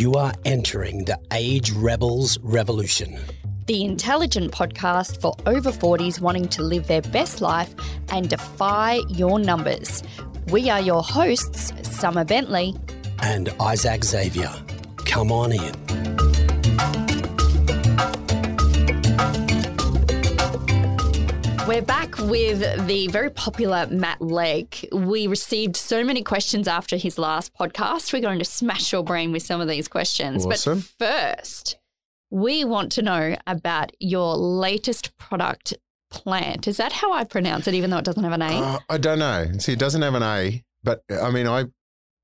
You are entering the Age Rebels revolution. The intelligent podcast for over 40s wanting to live their best life and defy your numbers. We are your hosts, Summer Bentley and Isaac Xavier. Come on in. We're back with the very popular Matt Legge. We received so many questions after his last podcast. We're going to smash your brain with some of these questions. Awesome. But first, we want to know about your latest product, Plant. Is that how I pronounce it, even though it doesn't have an A? Uh, I don't know. See, it doesn't have an A, but I mean, I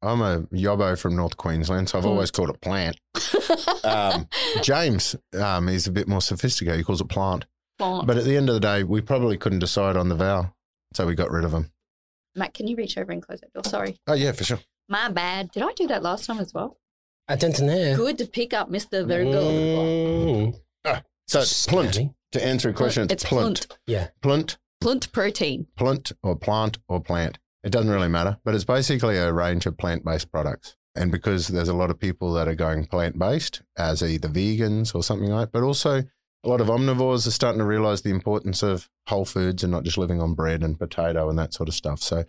I'm a yobbo from North Queensland, so I've always called it plant. um, James um, is a bit more sophisticated. He calls it plant. Plant. But at the end of the day, we probably couldn't decide on the vowel, so we got rid of him. Matt, can you reach over and close that door? Sorry. Oh yeah, for sure. My bad. Did I do that last time as well? I don't know. Good to pick up, Mr. Very good. Mm, So it's plunt. To answer a question, It's it's plunt. Yeah. Plunt, Plant protein. plunt, or plant or plant. It doesn't really matter, but it's basically a range of plant-based products. And because there's a lot of people that are going plant-based as either vegans or something like, that, but also a lot of omnivores are starting to realize the importance of whole foods and not just living on bread and potato and that sort of stuff. So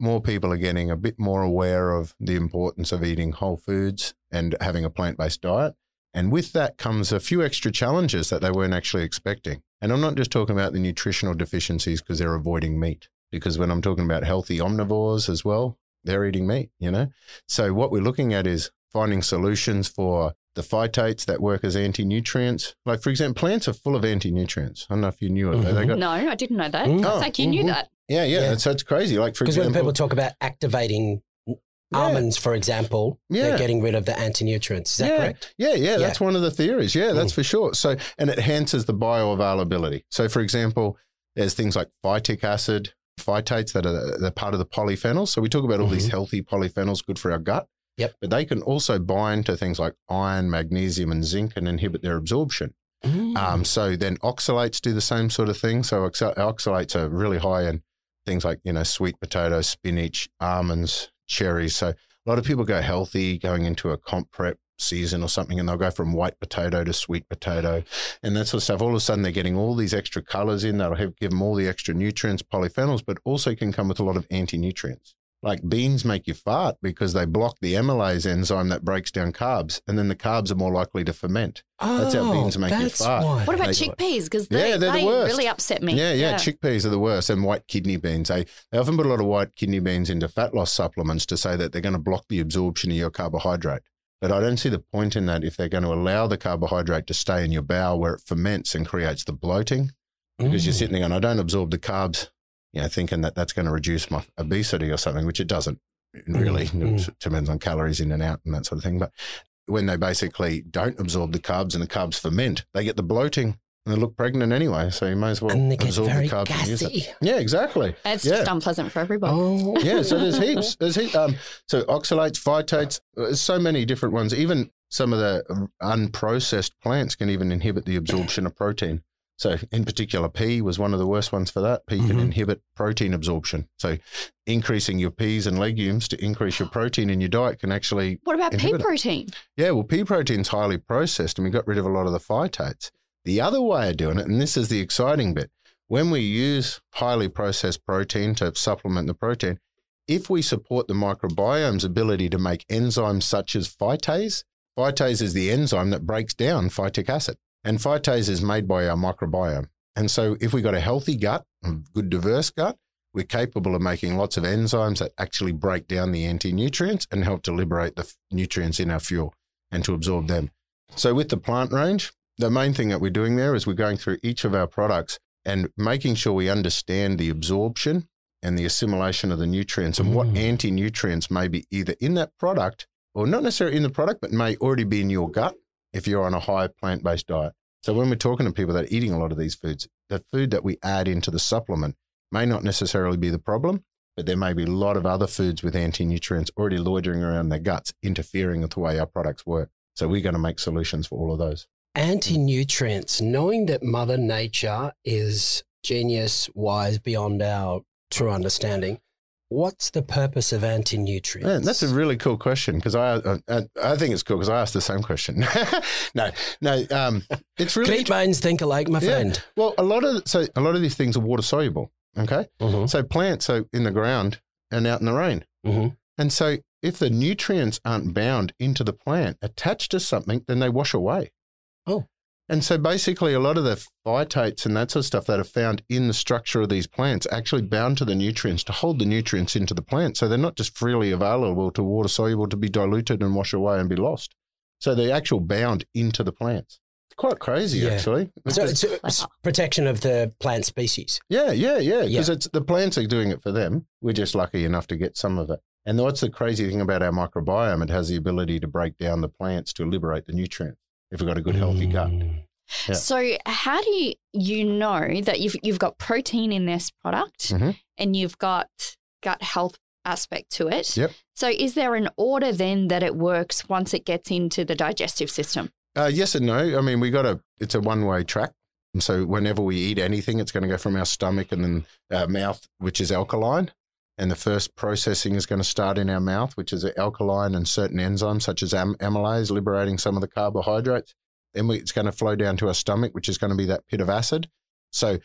more people are getting a bit more aware of the importance of eating whole foods and having a plant-based diet. And with that comes a few extra challenges that they weren't actually expecting. And I'm not just talking about the nutritional deficiencies because they're avoiding meat, because when I'm talking about healthy omnivores as well, they're eating meat, you know? So what we're looking at is finding solutions for the phytates that work as anti-nutrients. Like, for example, plants are full of anti-nutrients. I don't know if you knew it. but They Mhm. got, No, I didn't know that. Mm. It's Oh, like you knew mhm. that. yeah, yeah, Yeah. So it's crazy. Like, for Because when people talk about activating Yeah. almonds, for example, Yeah. they're getting rid of the anti-nutrients. Is that yeah, correct? Yeah, yeah, that's one of the theories. Yeah, that's for sure. So, and it enhances the bioavailability. So, for example, there's things like phytic acid, phytates that are they're part of the polyphenols. So we talk about all these healthy polyphenols, good for our gut. Yep. But they can also bind to things like iron, magnesium, and zinc and inhibit their absorption. Mm. Um, so then oxalates do the same sort of thing. So oxa- oxalates are really high in things like, you know, sweet potatoes, spinach, almonds, cherries. So a lot of people go healthy going into a comp prep season or something and they'll go from white potato to sweet potato and that sort of stuff. All of a sudden they're getting all these extra colors in that'll have, give them all the extra nutrients, polyphenols, but also can come with a lot of anti-nutrients. Like beans make you fart because they block the amylase enzyme that breaks down carbs, and then the carbs are more likely to ferment. That's how beans make you Oh, fart. why. What about They- chickpeas? Because they, Yeah, they're the worst. really upset me. Yeah, yeah, Chickpeas are the worst, and white kidney beans. They they often put a lot of white kidney beans into fat loss supplements to say that they're going to block the absorption of your carbohydrate. But I don't see the point in that if they're going to allow the carbohydrate to stay in your bowel where it ferments and creates the bloating. Because you're Mm. sitting there going, I don't absorb the carbs, you know, thinking that that's going to reduce my obesity or something, which it doesn't really. Mm, It depends on calories in and out and that sort of thing. But when they basically don't absorb the carbs and the carbs ferment, they get the bloating and they look pregnant anyway. So you may as well and they get absorb very the carbs and use it. Yeah, exactly. It's yeah. just unpleasant for everybody. Oh, Yeah, so there's heaps. There's heaps. Um, so oxalates, phytates, there's so many different ones. Even some of the unprocessed plants can even inhibit the absorption of protein. So in particular, pea was one of the worst ones for that. Pea can Mhm. inhibit protein absorption. So increasing your peas and legumes to increase your protein in your diet can actually What about pea Inhibit it. protein? yeah, well, pea protein's highly processed and we got rid of a lot of the phytates. The other way of doing it, and this is the exciting bit, when we use highly processed protein to supplement the protein, if we support the microbiome's ability to make enzymes such as phytase, phytase is the enzyme that breaks down phytic acid. And phytase is made by our microbiome. And so if we've got a healthy gut, a good diverse gut, we're capable of making lots of enzymes that actually break down the anti-nutrients and help to liberate the f- nutrients in our fuel and to absorb them. So with the plant range, the main thing that we're doing there is we're going through each of our products and making sure we understand the absorption and the assimilation of the nutrients and what Mm. anti-nutrients may be either in that product or not necessarily in the product, but may already be in your gut if you're on a high plant-based diet. So when we're talking to people that are eating a lot of these foods, the food that we add into the supplement may not necessarily be the problem, but there may be a lot of other foods with anti-nutrients already loitering around their guts, interfering with the way our products work. So we're going to make solutions for all of those. anti nutrients. Knowing that Mother Nature is genius, wise beyond our true understanding. What's the purpose of anti-nutrients? Yeah, that's a really cool question because I uh, uh, I think it's cool because I asked the same question. no, no, um, it's really Great minds think alike, my Yeah. friend. well. A lot of so a lot of these things are water soluble. Okay, Mhm, so plants are in the ground and out in the rain, mhm. and so if the nutrients aren't bound into the plant, attached to something, then they wash away. Oh. And so basically, a lot of the phytates and that sort of stuff that are found in the structure of these plants actually bound to the nutrients to hold the nutrients into the plant. So they're not just freely available to water soluble to be diluted and wash away and be lost. So they're actual bound into the plants. It's quite crazy, Yeah. actually. So it's, it's protection of the plant species. Yeah, yeah, yeah. Because Yeah. it's the plants are doing it for them. We're just lucky enough to get some of it. And what's the crazy thing about our microbiome? It has the ability to break down the plants to liberate the nutrients if we've got a good healthy gut. Mm. Yeah. So, how do you, you know that you've you've got protein in this product Mhm. and you've got gut health aspect to it? Yep. So, is there an order then that it works once it gets into the digestive system? Uh, yes and no. I mean, we got a it's a one way track. And so whenever we eat anything, it's going to go from our stomach and then our mouth, which is alkaline. And the first processing is going to start in our mouth, which is alkaline and certain enzymes such as am- amylase, liberating some of the carbohydrates. Then we, it's going to flow down to our stomach, which is going to be that pit of acid. So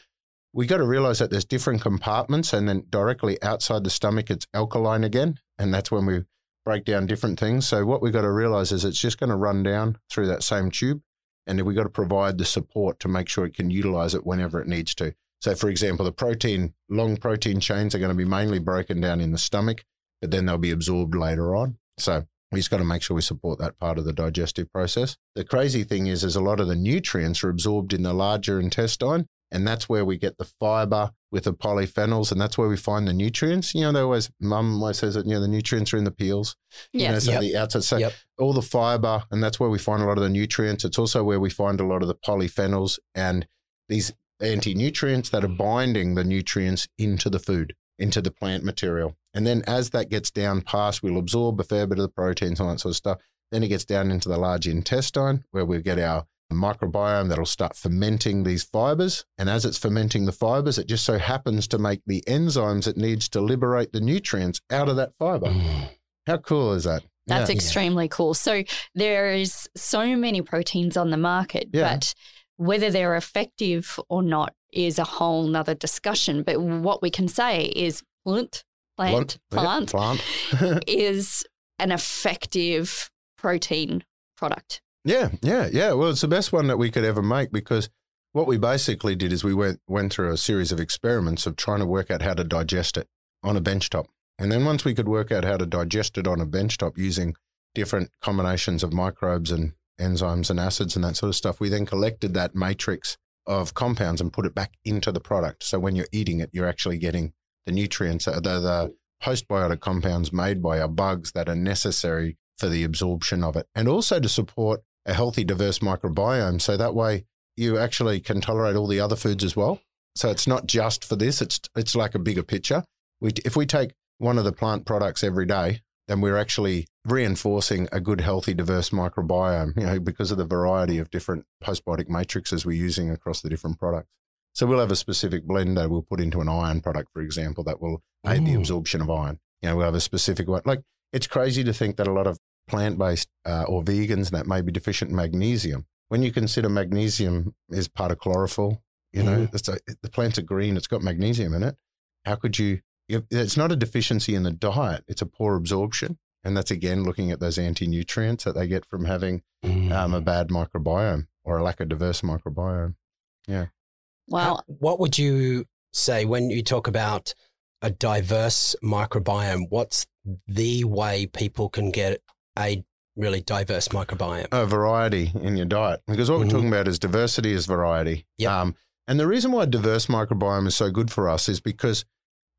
we got to realize that there's different compartments, and then directly outside the stomach, it's alkaline again, and that's when we break down different things. So what we've got to realize is it's just going to run down through that same tube, and we've got to provide the support to make sure it can utilize it whenever it needs to. So, for example, the protein, long protein chains are going to be mainly broken down in the stomach, but then they'll be absorbed later on. So we just got to make sure we support that part of the digestive process. The crazy thing is, is a lot of the nutrients are absorbed in the larger intestine, and that's where we get the fiber with the polyphenols, and that's where we find the nutrients. You know, they always, mum always says that, you know, the nutrients are in the peels. You know, so Yep. the outside. So Yep. all the fiber, and that's where we find a lot of the nutrients. It's also where we find a lot of the polyphenols and these anti nutrients that are binding the nutrients into the food, into the plant material. And then as that gets down past, we'll absorb a fair bit of the proteins and all that sort of stuff. Then it gets down into the large intestine where we get our microbiome that'll start fermenting these fibers. And as it's fermenting the fibers, it just so happens to make the enzymes it needs to liberate the nutrients out of that fiber. Mm. How cool is that? That's Yeah. extremely cool. So there is so many proteins on the market, Yeah. but whether they're effective or not is a whole nother discussion. But what we can say is plant, plant, Plant, plant, plant. is an effective protein product. Yeah, yeah, yeah. Well, it's the best one that we could ever make because what we basically did is we went went through a series of experiments of trying to work out how to digest it on a benchtop. And then once we could work out how to digest it on a benchtop using different combinations of microbes and enzymes and acids and that sort of stuff, we then collected that matrix of compounds and put it back into the product. So when you're eating it, you're actually getting the nutrients, uh, the, the postbiotic compounds made by our bugs that are necessary for the absorption of it, and also to support a healthy, diverse microbiome. So that way you actually can tolerate all the other foods as well. So it's not just for this; it's it's like a bigger picture. We, if we take one of the plant products every day, then we're actually reinforcing a good, healthy, diverse microbiome. You know, because of the variety of different postbiotic matrices we're using across the different products. So we'll have a specific blend that we'll put into an iron product, for example, that will aid the absorption of iron. You know, we'll have a specific one. Like it's crazy to think that a lot of plant-based uh, or vegans that may be deficient in magnesium. When you consider magnesium is part of chlorophyll, you know, it's a, the plants are green. It's got magnesium in it. How could you? You- It's not a deficiency in the diet. It's a poor absorption, and that's again looking at those anti-nutrients that they get from having Mm. um, a bad microbiome or a lack of diverse microbiome. Yeah. Well, How- what would you say when you talk about a diverse microbiome? What's the way people can get a really diverse microbiome? a variety in your diet because what Mhm. we're talking about is diversity is variety. Yep. Um, and the reason why diverse microbiome is so good for us is because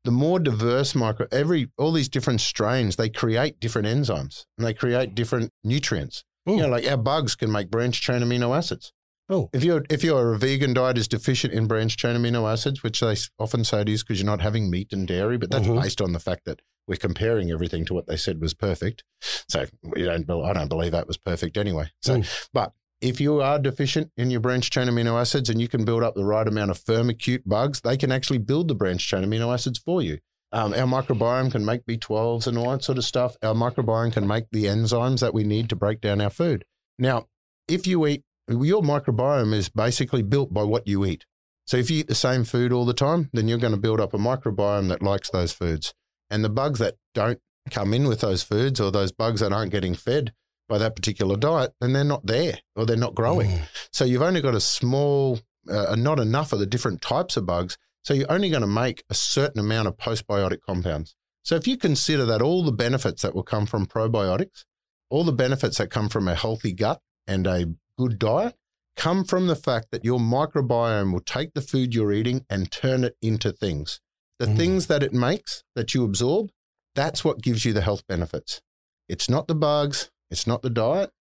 the more diverse micro, every all these different strains, they create different enzymes and they create different nutrients. You know, like our bugs can make branched chain amino acids. Oh. If your if your vegan diet is deficient in branched chain amino acids, which they often say it is because you're not having meat and dairy, but that's Mhm. based on the fact that we're comparing everything to what they said was perfect. So we don't, I don't believe that was perfect anyway. So, Mm. but if you are deficient in your branched chain amino acids and you can build up the right amount of firmicute bugs, they can actually build the branched chain amino acids for you. Um, our microbiome can make B12s and all that sort of stuff. Our microbiome can make the enzymes that we need to break down our food. Now, if you eat, your microbiome is basically built by what you eat. So if you eat the same food all the time, then you're going to build up a microbiome that likes those foods. And the bugs that don't come in with those foods or those bugs that aren't getting fed by that particular diet, then they're not there or they're not growing. Mm. So you've only got a small, uh, not enough of the different types of bugs. So you're only going to make a certain amount of postbiotic compounds. So if you consider that all the benefits that will come from probiotics, all the benefits that come from a healthy gut and a good diet, come from the fact that your microbiome will take the food you're eating and turn it into things. The Mm. things that it makes that you absorb, that's what gives you the health benefits. It's not the bugs, it's not the diet,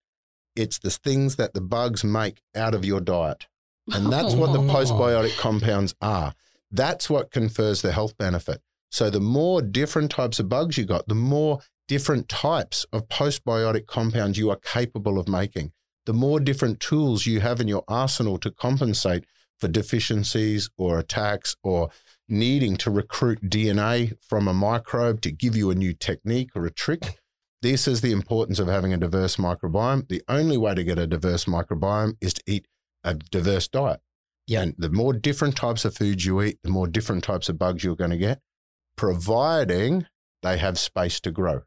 it's the things that the bugs make out of your diet. And that's what the Oh. postbiotic compounds are. That's what confers the health benefit. So the more different types of bugs you got, the more different types of postbiotic compounds you are capable of making. The more different tools you have in your arsenal to compensate for deficiencies or attacks or needing to recruit DNA from a microbe to give you a new technique or a trick. This is the importance of having a diverse microbiome. The only way to get a diverse microbiome is to eat a diverse diet. Yeah. And the more different types of foods you eat, the more different types of bugs you're going to get, providing they have space to grow.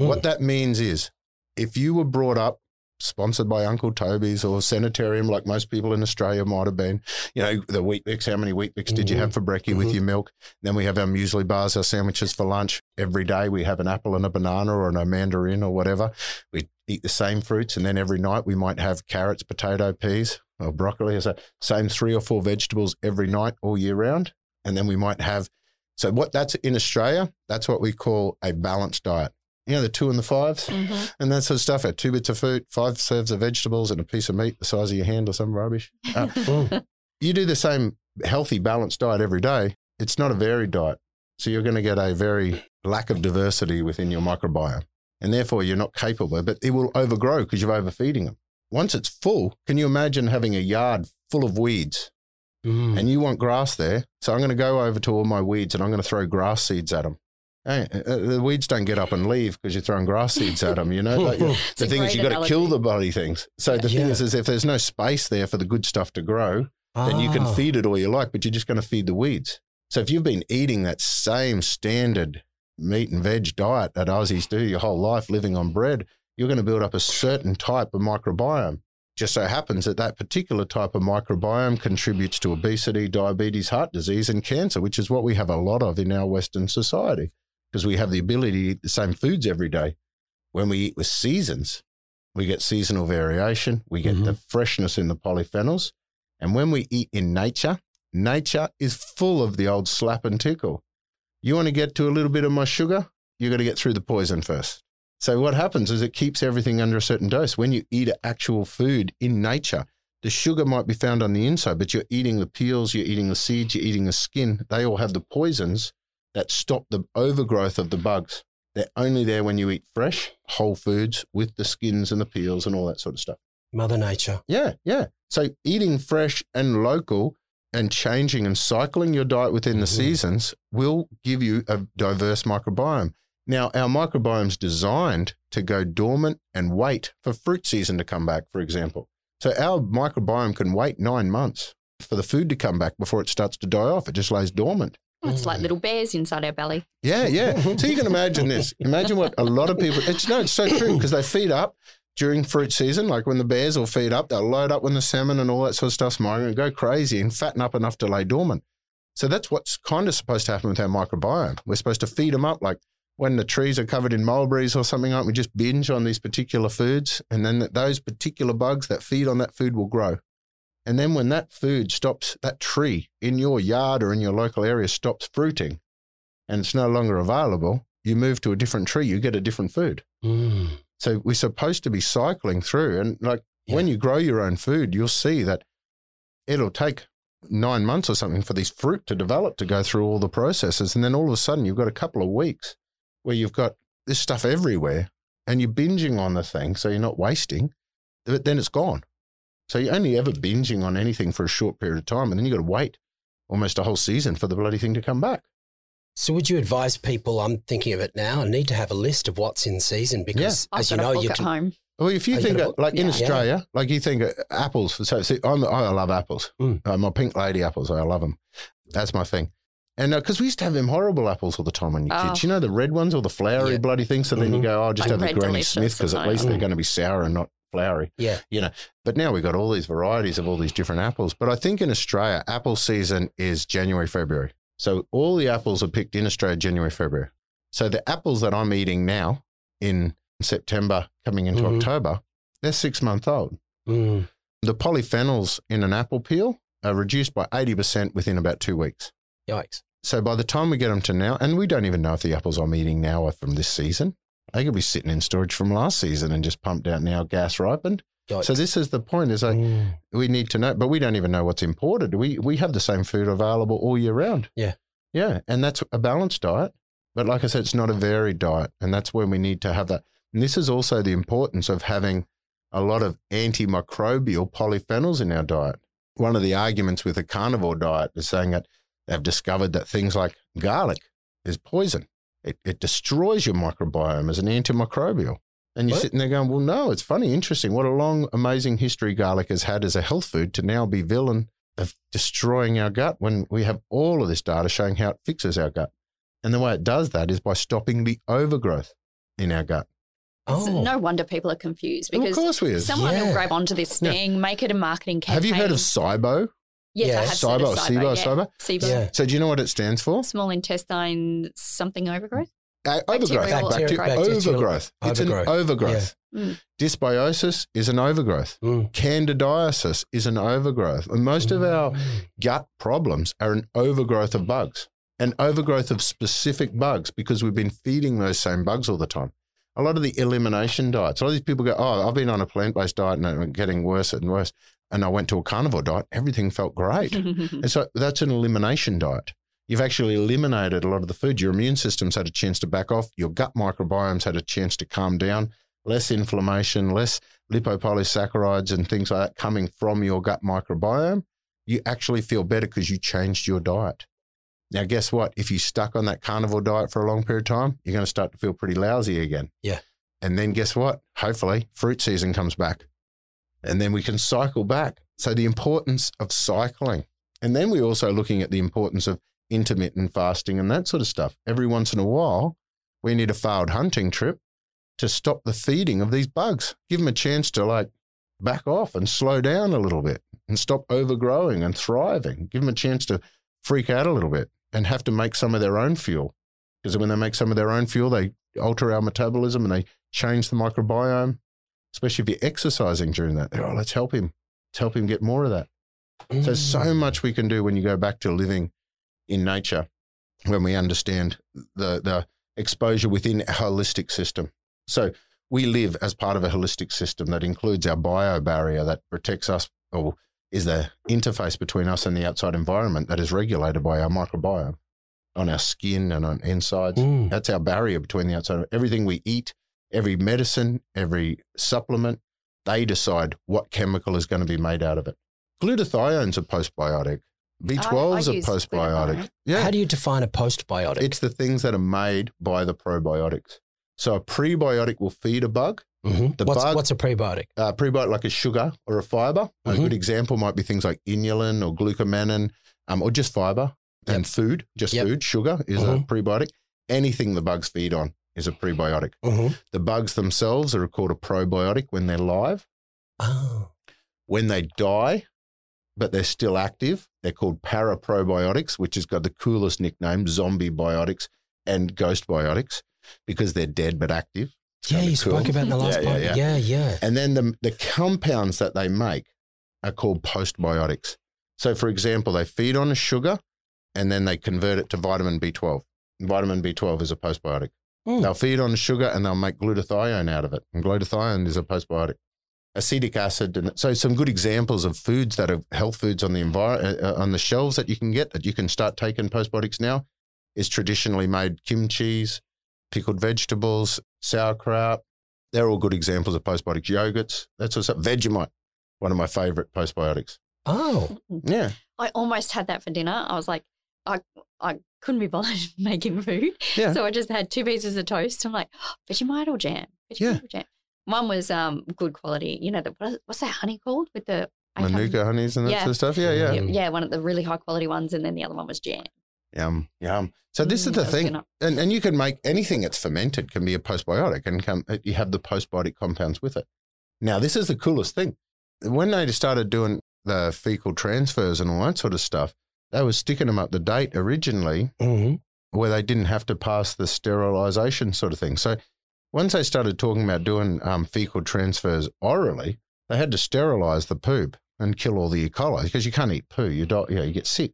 Mm. What that means is if you were brought up sponsored by Uncle Toby's or Sanitarium, like most people in Australia might have been, you know, the Weet-Bix, how many Weet-Bix did you Mhm. have for brekkie with Mhm. your milk? Then we have our muesli bars, our sandwiches for lunch. Every day we have an apple and a banana or a mandarin or whatever. We eat the same fruits. And then every night we might have carrots, potato, peas, or broccoli. So same three or four vegetables every night all year round. And then we might have, so what that's in Australia, that's what we call a balanced diet. You know, the two and the fives Mhm. and that sort of stuff. Had two bits of food, five serves of vegetables, and a piece of meat the size of your hand or some rubbish. Uh, you do the same healthy, balanced diet every day. It's not a varied diet. So you're going to get a very lack of diversity within your microbiome. And therefore, you're not capable, but it will overgrow because you're overfeeding them. Once it's full, can you imagine having a yard full of weeds Mm. and you want grass there? So I'm going to go over to all my weeds and I'm going to throw grass seeds at them. Hey, uh, the weeds don't get up and leave because you're throwing grass seeds at them. You know, Like, the thing is you've got to kill the bloody things. So the thing Yeah. is, is if there's no space there for the good stuff to grow, then you can Ah. feed it all you like, but you're just going to feed the weeds. So if you've been eating that same standard meat and veg diet that Aussies do your whole life, living on bread, you're going to build up a certain type of microbiome. Just so happens that that particular type of microbiome contributes to obesity, diabetes, heart disease, and cancer, which is what we have a lot of in our Western society because we have the ability to eat the same foods every day. When we eat with seasons, we get seasonal variation, we get the mm-hmm. freshness in the polyphenols. And when we eat in nature, nature is full of the old slap and tickle. You want to get to a little bit of my sugar? You got to get through the poison first. So what happens is it keeps everything under a certain dose. When you eat actual food in nature, the sugar might be found on the inside, but you're eating the peels, you're eating the seeds, you're eating the skin. They all have the poisons that stop the overgrowth of the bugs. They're only there when you eat fresh, whole foods with the skins and the peels and all that sort of stuff. Mother Nature. Yeah, yeah. So eating fresh and local and changing and cycling your diet within the Mhm. seasons will give you a diverse microbiome. Now, our microbiome's designed to go dormant and wait for fruit season to come back, for example. So our microbiome can wait nine months for the food to come back before it starts to die off. It just lays dormant. Oh, it's like oh. little bears inside our belly. Yeah, yeah. So you can imagine this. Imagine what a lot of people. It's no, it's so true because they feed up during fruit season. Like when the bears will feed up, they'll load up when the salmon and all that sort of stuff's migrating and go crazy and fatten up enough to lay dormant. So that's what's kind of supposed to happen with our microbiome. We're supposed to feed them up like when the trees are covered in mulberries or something like. We just binge on these particular foods, and then those particular bugs that feed on that food will grow. And then when that food stops, that tree in your yard or in your local area stops fruiting and it's no longer available, you move to a different tree, you get a different food. Mm. So we're supposed to be cycling through. And like when you grow your own food, you'll see that it'll take nine months or something for this fruit to develop to go through all the processes. And then all of a sudden, you've got a couple of weeks where you've got this stuff everywhere and you're binging on the thing. So you're not wasting, but then it's gone. So you're only ever binging on anything for a short period of time. And then you've got to wait almost a whole season for the bloody thing to come back. So would you advise people? I'm thinking of it now. I need to have a list of what's in season because, I've as you know, you at can. home. Well, if you Oh, think got a of, like in Yeah. Australia, like you think of apples. So see, I'm, I love apples. Mm. Uh, my pink lady apples, I love them. That's my thing. And because we used to have them horrible apples all the time when you're Oh. kids, you know, the red ones or the flowery Yeah. bloody things. So then you Mhm. go, oh, I'll just Like have the red Granny Smith because at least they're going to be sour and not flowery. Yeah. You know, but now we've got all these varieties of all these different apples. But I think in Australia, apple season is January, February. So all the apples are picked in Australia, January, February. So the apples that I'm eating now in September, coming into Mhm. October, they're six month old. Mm. The polyphenols in an apple peel are reduced by 80% within about two weeks. Yikes. So by the time we get them to now, and we don't even know if the apples I'm eating now are from this season, they could be sitting in storage from last season and just pumped out now, gas ripened. Yikes. So this is the point: is like Mm. we need to know, but we don't even know what's imported. We we have the same food available all year round. Yeah. yeah, and that's a balanced diet. But like I said, it's not a varied diet, and that's where we need to have that. And this is also the importance of having a lot of antimicrobial polyphenols in our diet. One of the arguments with a carnivore diet is saying that they've discovered that things like garlic is poison. It, it destroys your microbiome as an antimicrobial. And you're What? sitting there going, well, no, it's funny, interesting. What a long, amazing history garlic has had as a health food to now be villain of destroying our gut when we have all of this data showing how it fixes our gut. And the way it does that is by stopping the overgrowth in our gut. It's Oh. no wonder people are confused Well, because of course we is. someone Yeah. will grab onto this Yeah. thing, make it a marketing campaign. Have you heard of SIBO? Yes, I Yeah. have heard SIBO, of SIBO, yeah. SIBO? SIBO. Yeah. So do you know what it stands for? Small intestine something overgrowth. Uh, overgrowth. Bacteri- Bacteri- bacterial- overgrowth. It's an overgrowth. overgrowth. Yeah. Mm. Dysbiosis is an overgrowth. Mm. Candidiasis is an overgrowth. And most of our Mm. gut problems are an overgrowth of bugs, an overgrowth of specific bugs because we've been feeding those same bugs all the time. A lot of the elimination diets, a lot of these people go, Oh, I've been on a plant based diet and I'm getting worse and worse. And I went to a carnivore diet, everything felt great. And so that's an elimination diet. You've actually eliminated a lot of the food. Your immune system's had a chance to back off. Your gut microbiome's had a chance to calm down. Less inflammation, less lipopolysaccharides and things like that coming from your gut microbiome. You actually feel better because you changed your diet. Now, guess what? If you stuck on that carnivore diet for a long period of time, you're going to start to feel pretty lousy again. Yeah. And then guess what? Hopefully, fruit season comes back. And then we can cycle back. So, the importance of cycling. And then we're also looking at the importance of intermittent fasting and that sort of stuff. Every once in a while, we need a failed hunting trip to stop the feeding of these bugs. Give them a chance to like back off and slow down a little bit and stop overgrowing and thriving. Give them a chance to freak out a little bit and have to make some of their own fuel. Because when they make some of their own fuel, they alter our metabolism and they change the microbiome, especially if you're exercising during that. Oh, let's help him. Let's help him get more of that. So, Mm. so much we can do when you go back to living in nature when we understand the, the exposure within a holistic system. So, we live as part of a holistic system that includes our bio barrier that protects us or is the interface between us and the outside environment that is regulated by our microbiome on our skin and on insides. Mm. That's our barrier between the outside. Everything we eat, every medicine, every supplement, they decide what chemical is going to be made out of it. Glutathione's a postbiotic. B12 is I a use postbiotic. Yeah. How do you define a postbiotic? It's the things that are made by the probiotics. So a prebiotic will feed a bug. Mhm. the what's, bug- what's a prebiotic? Uh, prebiotic like a sugar or a fiber. A Mhm. good example might be things like inulin or glucomannan um, or just fiber and food, just Yep. food. Sugar is a prebiotic. Anything the bugs feed on is a prebiotic. Mhm. The bugs themselves are called a probiotic when they're live. Oh. When they die, but they're still active, they're called paraprobiotics, which has got the coolest nickname, zombie biotics and ghost biotics, because they're dead but active. It's Yeah, you cool. spoke about in the last Yeah, part. yeah, Yeah, yeah. And then the, the compounds that they make are called postbiotics. So, for example, they feed on a sugar and then they convert it to vitamin B12. Vitamin B12 is a postbiotic. Mm. They'll feed on sugar and they'll make glutathione out of it. And glutathione is a postbiotic. Acetic acid. And so, some good examples of foods that are health foods on the envir- uh, on the shelves that you can get that you can start taking postbiotics now is traditionally made kimchi, pickled vegetables, sauerkraut. They're all good examples of postbiotics. Yogurts, that sort of stuff. Vegemite, one of my favorite postbiotics. Oh. Yeah. I almost had that for dinner. I was like, I I couldn't be bothered making food, Yeah. so I just had two pieces of toast. I'm like Vegemite or jam, Vegemite Yeah. or jam. One was um good quality. You know the what is- what's that honey called with the Manuka honeys and that Yeah. sort of stuff. Yeah, yeah. Yeah, yeah, one of the really high quality ones, and then the other one was jam. Yum, yum. So this Mm, is the thing, and and you can make anything that's fermented can be a postbiotic, and come, you have the postbiotic compounds with it. Now, this is the coolest thing. When they started doing the fecal transfers and all that sort of stuff, they were sticking them up the date originally hmm where they didn't have to pass the sterilization sort of thing. So once they started talking about doing um, fecal transfers orally, they had to sterilize the poop and kill all the E. coli because you can't eat poo. You, die, you, know, you get sick.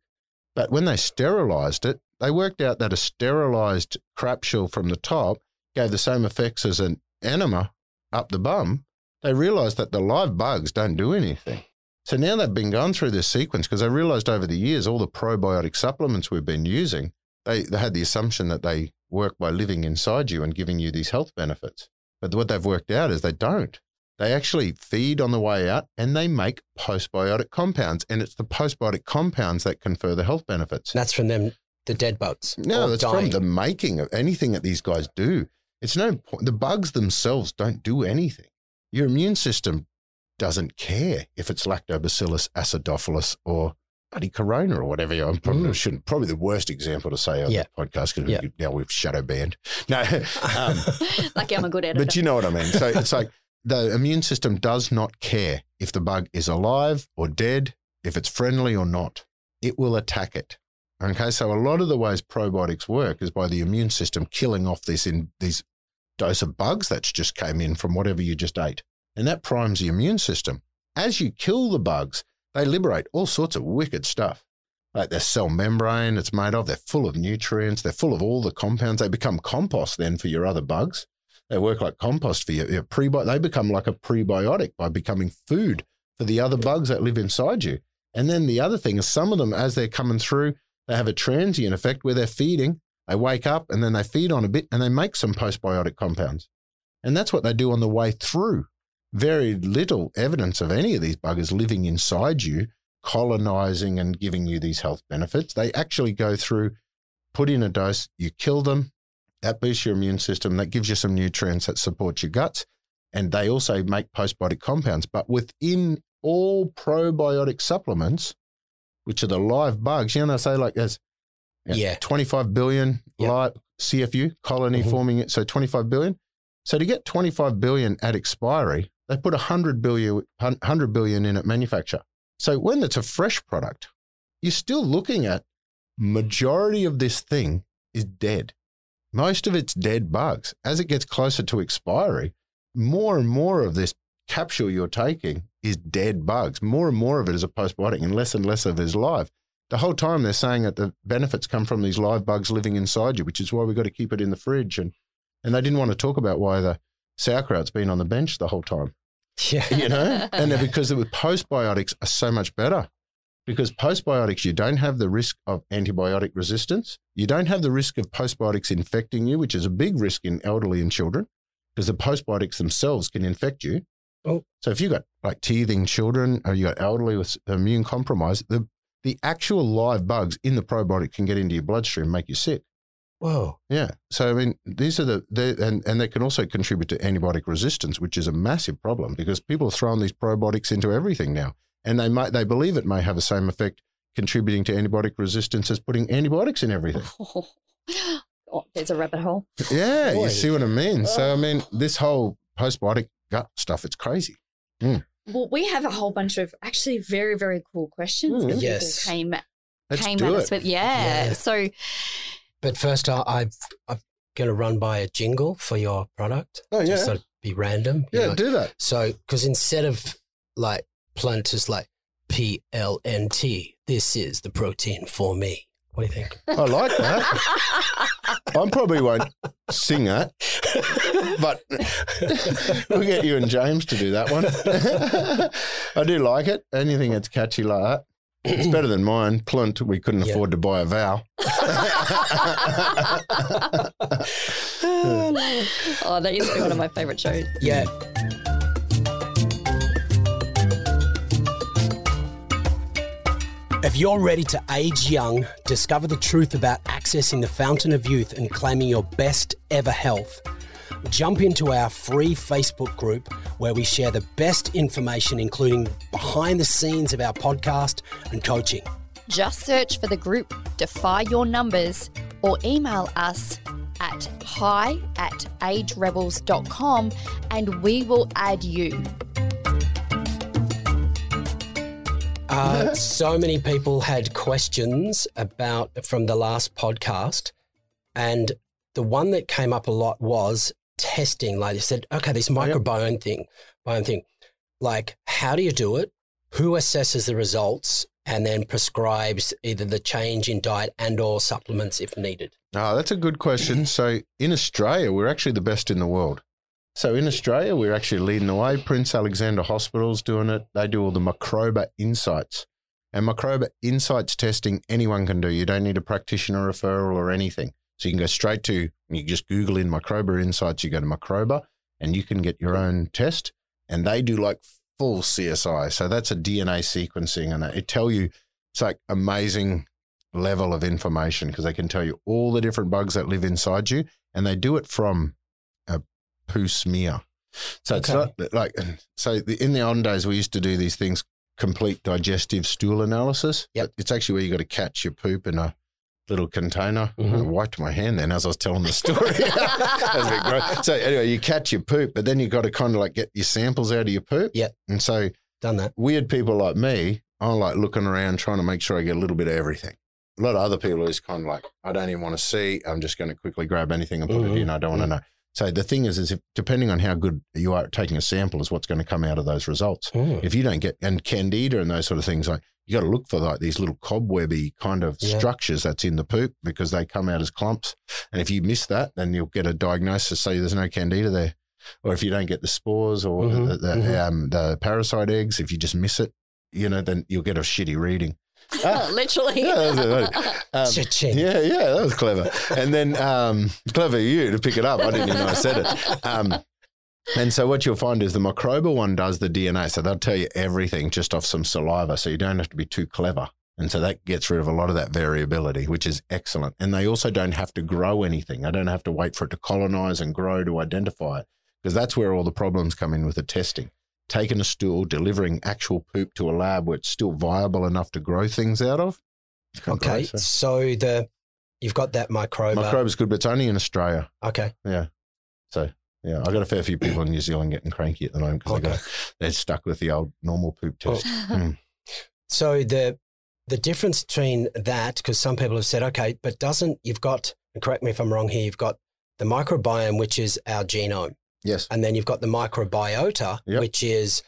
But when they sterilized it, they worked out that a sterilized crapsule from the top gave the same effects as an enema up the bum. They realized that the live bugs don't do anything. So now they've been going through this sequence because they realized over the years all the probiotic supplements we've been using they, they had the assumption that they work by living inside you and giving you these health benefits. But what they've worked out is they don't. They actually feed on the way out and they make postbiotic compounds. And it's the postbiotic compounds that confer the health benefits. That's from them, the dead bugs. No, that's dying. from the making of anything that these guys do. It's no point. The bugs themselves don't do anything. Your immune system doesn't care if it's lactobacillus acidophilus or bloody corona or whatever. I probably Mm. shouldn't. Probably the worst example to say on Yeah. the podcast because Yeah. we, now we've shadow banned. No, um, Lucky I'm a good editor. but you know what I mean. So it's like the immune system does not care if the bug is alive or dead, if it's friendly or not. It will attack it. Okay, so a lot of the ways probiotics work is by the immune system killing off this in these dose of bugs that's just came in from whatever you just ate, and that primes the immune system. As you kill the bugs, they liberate all sorts of wicked stuff. Like their cell membrane, it's made of. They're full of nutrients. They're full of all the compounds. They become compost then for your other bugs. They work like compost for your, your They become like a prebiotic by becoming food for the other bugs that live inside you. And then the other thing is some of them, as they're coming through, they have a transient effect where they're feeding. They wake up and then they feed on a bit and they make some postbiotic compounds. And that's what they do on the way through. Very little evidence of any of these buggers living inside you, colonizing and giving you these health benefits. They actually go through, put in a dose, you kill them, that boosts your immune system, that gives you some nutrients that support your guts. And they also make postbiotic compounds. But within all probiotic supplements, which are the live bugs, you know, they say like there's Yeah. 25 billion Yep. live CFU colony Mhm. forming it. So 25 billion. So to get 25 billion at expiry, they put 100 billion, 100 billion in at manufacture. So when it's a fresh product, you're still looking at majority of this thing is dead. Most of it's dead bugs. As it gets closer to expiry, more and more of this capsule you're taking is dead bugs. More and more of it is a postbiotic and less and less of it is live. The whole time they're saying that the benefits come from these live bugs living inside you, which is why we've got to keep it in the fridge. And, and they didn't want to talk about why the sauerkraut's been on the bench the whole time Yeah. you know, and because the postbiotics are so much better. Because postbiotics, you don't have the risk of antibiotic resistance. You don't have the risk of postbiotics infecting you, which is a big risk in elderly and children, because the postbiotics themselves can infect you. Oh. So if you've got like teething children or you've got elderly with immune compromise, the the actual live bugs in the probiotic can get into your bloodstream and make you sick. Whoa. Yeah. So I mean, these are the they, and and they can also contribute to antibiotic resistance, which is a massive problem because people are throwing these probiotics into everything now, and they might they believe it may have the same effect contributing to antibiotic resistance as putting antibiotics in everything. oh, there's a rabbit hole. Yeah, Boy. you see what I mean. So I mean, this whole postbiotic gut stuff, it's crazy. Well, we have a whole bunch of actually very, very cool questions Mm. that people Yes. came Let's came do at it. us with. Yeah. Yeah. So But first, I, I've, I'm going to run by a jingle for your product. Oh yeah, Just so it'd be random. yeah, know. do that. So, because instead of like plant is like P L N T, this is the protein for me. What do you think? I like that. I probably won't sing that, but we'll get you and James to do that one. I do like it. Anything that's catchy like that. It's better than mine. Plunt, we couldn't Yeah. afford to buy a vowel. oh, that used to be one of my favorite shows. yeah. If you're ready to age young, discover the truth about accessing the fountain of youth and claiming your best ever health, jump into our free Facebook group where we share the best information, including behind the scenes of our podcast and coaching. Just search for the group Defy Your Numbers or email us at hi at agerebels.com and we will add you. Uh, so many people had questions about from the last podcast, and the one that came up a lot was testing. Like they said, okay, this microbiome thing, biome thing, like how do you do it? Who assesses the results and then prescribes either the change in diet and or supplements if needed? Oh, that's a good question. Mm-hmm. So in Australia, we're actually the best in the world. So in Australia, we're actually leading the way. Prince Alexander Hospital's doing it. They do all the Microba Insights. And Microba Insights testing anyone can do. You don't need a practitioner referral or anything. So you can go straight to, you just Google in Microba Insights, you go to Microba and you can get your own test. And they do like full CSI. So that's a DNA sequencing and it tell you, it's like amazing level of information because they can tell you all the different bugs that live inside you. And they do it from a poo smear. So it's Okay. not like so. The, in the olden days, we used to do these things, complete digestive stool analysis. Yep. It's actually where you got to catch your poop in a little container. I Mhm. wiped my hand then as I was telling the story. That was a bit gross. So anyway, you catch your poop, but then you got to kind of like get your samples out of your poop. Yep. And so Done that. weird people like me, I'm like looking around trying to make sure I get a little bit of everything. A lot of other people is kind of like, I don't even want to see. I'm just going to quickly grab anything and put Mhm. it in. I don't want to know. So the thing is, is if depending on how good you are at taking a sample, is what's going to come out of those results. Mm. If you don't get and candida and those sort of things, like you got to look for like these little cobwebby kind of Yeah. structures that's in the poop because they come out as clumps. And if you miss that, then you'll get a diagnosis say there's no candida there. Or if you don't get the spores or Mhm, the, the, mhm. um, the parasite eggs, if you just miss it, you know, then you'll get a shitty reading. Ah, Literally. yeah, that was. Um, yeah, yeah, that was clever. And then um, clever you to pick it up. I didn't even know I said it. Um, and so what you'll find is the Microba one does the DNA. So they'll tell you everything just off some saliva. So you don't have to be too clever. And so that gets rid of a lot of that variability, which is excellent. And they also don't have to grow anything. I don't have to wait for it to colonize and grow to identify it because that's where all the problems come in with the testing. Taking a stool, delivering actual poop to a lab where it's still viable enough to grow things out of. Okay. great, so. So the you've got that Microba. is good, but it's only in Australia. Okay. Yeah. So yeah, I got a fair few people in New Zealand getting cranky at the moment because Okay. they are stuck with the old normal poop test. Mm. So the the difference between that, because some people have said, okay, but doesn't you've got and correct me if I'm wrong here, you've got the microbiome, which is our genome, Yes. and then you've got the microbiota, Yep. which is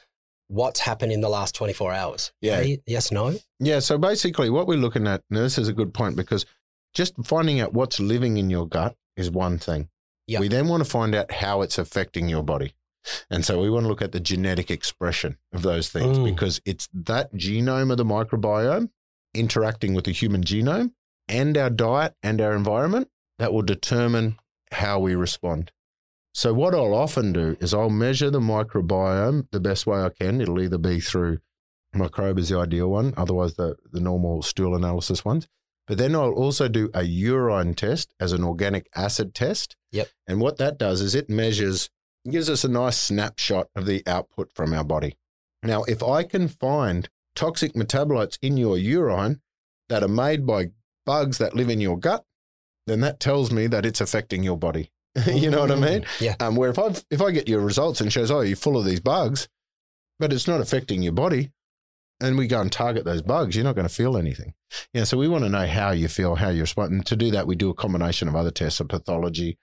what's happened in the last 24 hours. Yeah. Yes, no? Yeah. So basically, what we're looking at, now this is a good point because just finding out what's living in your gut is one thing. Yep. We then want to find out how it's affecting your body. And so we want to look at the genetic expression of those things Mm. because it's that genome of the microbiome interacting with the human genome and our diet and our environment that will determine how we respond. So what I'll often do is I'll measure the microbiome the best way I can. It'll either be through Microba is the ideal one, otherwise the, the normal stool analysis ones. But then I'll also do a urine test as an organic acid test. Yep. And what that does is it measures, gives us a nice snapshot of the output from our body. Now, if I can find toxic metabolites in your urine that are made by bugs that live in your gut, then that tells me that it's affecting your body. you know what I mean? Yeah. Um, where if I if I get your results and shows, oh, you're full of these bugs, but it's not affecting your body, and we go and target those bugs, you're not going to feel anything. Yeah, so we want to know how you feel, how you respond. And to do that, we do a combination of other tests, of pathology,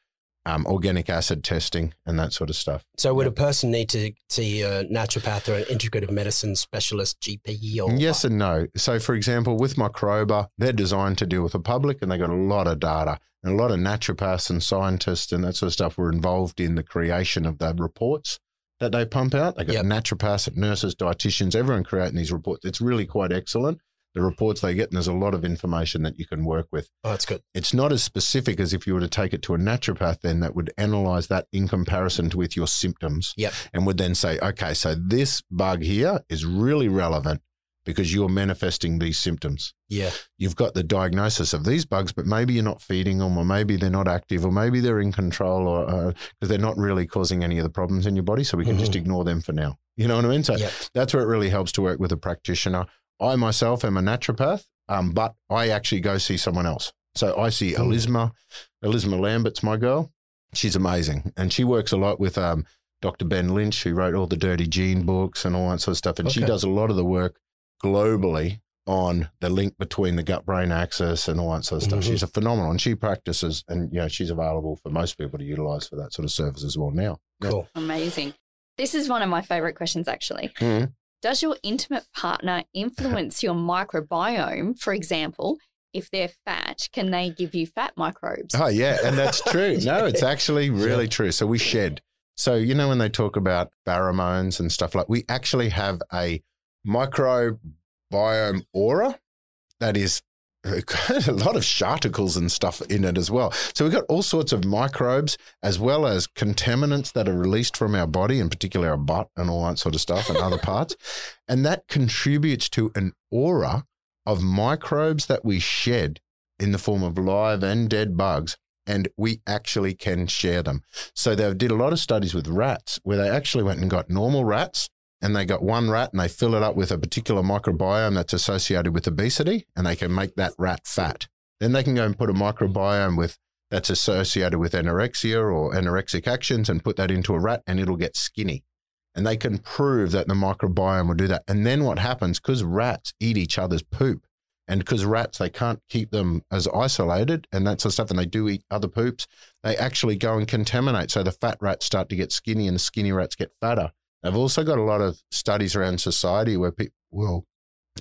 um, organic acid testing, and that sort of stuff. So would a person need to see a naturopath or an integrative medicine specialist, GP, or Yes and no. So, for example, with Microba, they're designed to deal with the public and they got a lot of data. And a lot of naturopaths and scientists and that sort of stuff were involved in the creation of the reports that they pump out. They got Yep. naturopaths, nurses, dietitians, everyone creating these reports. It's really quite excellent. The reports they get, and there's a lot of information that you can work with. Oh, that's good. It's not as specific as if you were to take it to a naturopath, then that would analyze that in comparison to with your symptoms. Yep. And would then say, okay, so this bug here is really relevant because you're manifesting these symptoms. Yeah. You've got the diagnosis of these bugs, but maybe you're not feeding them, or maybe they're not active, or maybe they're in control, or because they're not really causing any of the problems in your body. So we can just Mhm. ignore them for now. You know what I mean? So Yep. that's where it really helps to work with a practitioner. I myself am a naturopath, um, but I actually go see someone else. So I see Mm. Elizma. Elizma Lambert's my girl. She's amazing. And she works a lot with um, Dr. Ben Lynch, who wrote all the Dirty Gene books and all that sort of stuff. And she does a lot of the work globally on the link between the gut brain axis and all that sort of stuff. Mhm. She's a phenomenal and she practices and you know she's available for most people to utilize for that sort of service as well now. Yeah. Cool. Amazing. This is one of my favorite questions, actually. Mhm. Does your intimate partner influence your microbiome? For example, if they're fat, can they give you fat microbes? Oh yeah, and that's true. No, it's actually really Yeah. true. So we shed. So you know when they talk about pheromones and stuff like, we actually have a microbiome aura that is a lot of sharticles and stuff in it as well. So we've got all sorts of microbes as well as contaminants that are released from our body, in particular our butt and all that sort of stuff and other parts. And that contributes to an aura of microbes that we shed in the form of live and dead bugs. And we actually can share them. So they did a lot of studies with rats where they actually went and got normal rats and they got one rat and they fill it up with a particular microbiome that's associated with obesity and they can make that rat fat. Then they can go and put a microbiome with that's associated with anorexia or anorexic actions and put that into a rat and it'll get skinny. And they can prove that the microbiome will do that. And then what happens, because rats eat each other's poop, and because rats, they can't keep them as isolated and that sort of stuff, and they do eat other poops, they actually go and contaminate. So the fat rats start to get skinny and the skinny rats get fatter. They've also got a lot of studies around society where people will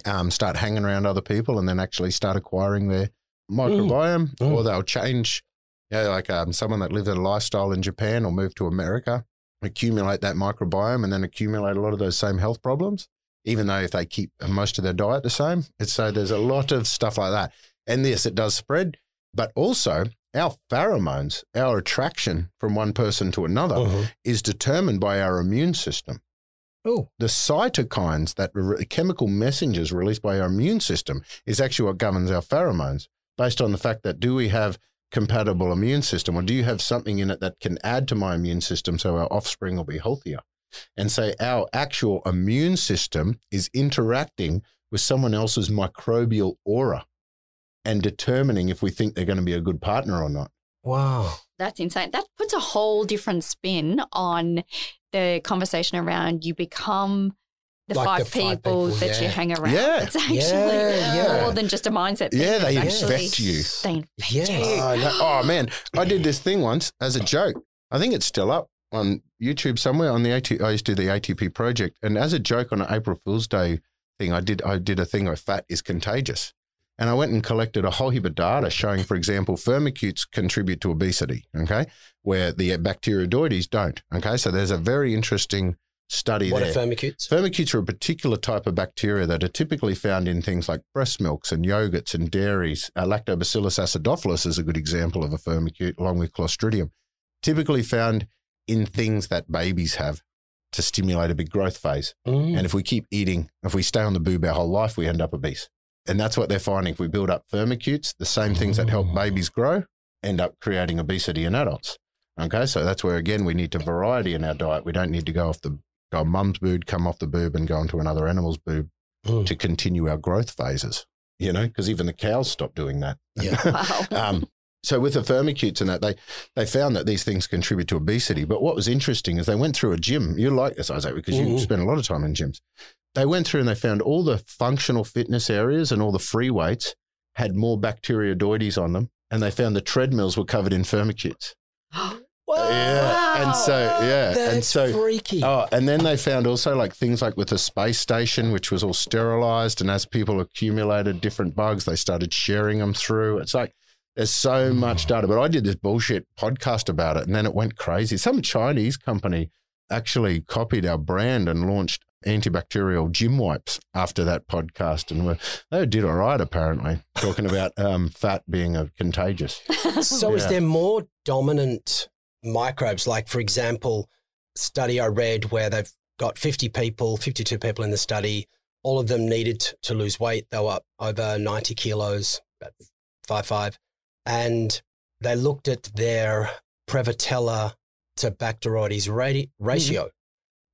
um, start hanging around other people and then actually start acquiring their microbiome, Mm. or they'll change. Yeah, like um, someone that lived a lifestyle in Japan or moved to America, accumulate that microbiome and then accumulate a lot of those same health problems. Even though if they keep most of their diet the same, it's so there's a lot of stuff like that. And yes, it does spread, but also our pheromones, our attraction from one person to another, Mhm. is determined by our immune system. Oh, The cytokines, that re- chemical messengers released by our immune system, is actually what governs our pheromones. Based on the fact that do we have compatible immune system, or do you have something in it that can add to my immune system so our offspring will be healthier? And so our actual immune system is interacting with someone else's microbial aura and determining if we think they're going to be a good partner or not. wow. That's insane. That puts a whole different spin on the conversation around you become the, Like five, the five people, people, that you hang around. Yeah. It's actually Yeah, yeah. more than just a mindset. thing. Yeah, they It's actually- infect you. They infect Yeah. you. Oh, no- oh, man, I did this thing once as a joke. I think it's still up on YouTube somewhere on the AT. I used to do the ATP project, and as a joke on an April Fool's Day thing, I did I did a thing where fat is contagious, and I went and collected a whole heap of data showing, for example, firmicutes contribute to obesity. Okay, where the bacteroidetes don't. Okay, so there's a very interesting study What there. are firmicutes? Firmicutes are a particular type of bacteria that are typically found in things like breast milks and yogurts and dairies. Uh, Lactobacillus acidophilus is a good example of a firmicute, along with Clostridium. Typically found in things that babies have to stimulate a big growth phase. Mm. And if we keep eating, if we stay on the boob our whole life, we end up obese. And that's what they're finding. If we build up firmicutes, the same things that help Oh. babies grow end up creating obesity in adults. Okay, so that's where again we need to variety in our diet. We don't need to go off the go mum's boob, come off the boob, and go onto another animal's boob Mm. to continue our growth phases. You know, because even the cows stop doing that. Yeah. Wow. um, so with the firmicutes and that, they they found that these things contribute to obesity. But what was interesting is they went through a gym. You like this, Isaac, because you Mhm. spend a lot of time in gyms. They went through and they found all the functional fitness areas and all the free weights had more bacteroidetes on them, and they found the treadmills were covered in firmicutes. Yeah, and so yeah, That's and so freaky. Oh, and then they found also like things like with the space station, which was all sterilized. And as people accumulated different bugs, they started sharing them through. It's like there's so mm. much data. But I did this bullshit podcast about it and then it went crazy. Some Chinese company actually copied our brand and launched antibacterial gym wipes after that podcast. And they did all right, apparently, talking about um, fat being a contagious. So is there more dominant microbes? Like, for example, study I read where they've got 50 people, 52 people in the study, all of them needed to lose weight. They were over 90 kilos, about five five, and they looked at their Prevotella to Bacteroides rati- ratio,